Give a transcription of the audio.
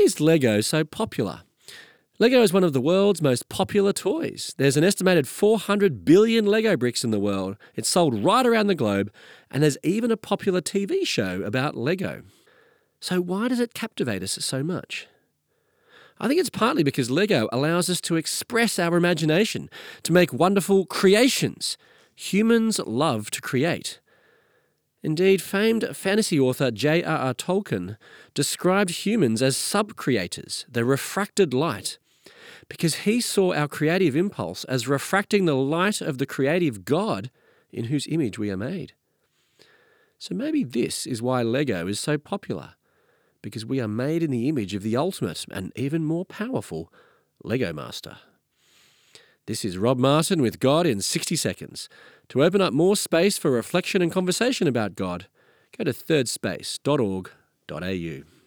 is Lego so popular? Lego is one of the world's most popular toys. There's an estimated 400 billion Lego bricks in the world. It's sold right around the globe, and there's even a popular TV show about Lego. So, why does it captivate us so much? I think it's partly because Lego allows us to express our imagination, to make wonderful creations. Humans love to create. Indeed, famed fantasy author J.R.R. Tolkien described humans as sub creators, the refracted light, because he saw our creative impulse as refracting the light of the creative God in whose image we are made. So maybe this is why Lego is so popular because we are made in the image of the ultimate and even more powerful Lego Master. This is Rob Martin with God in 60 Seconds. To open up more space for reflection and conversation about God, go to thirdspace.org.au.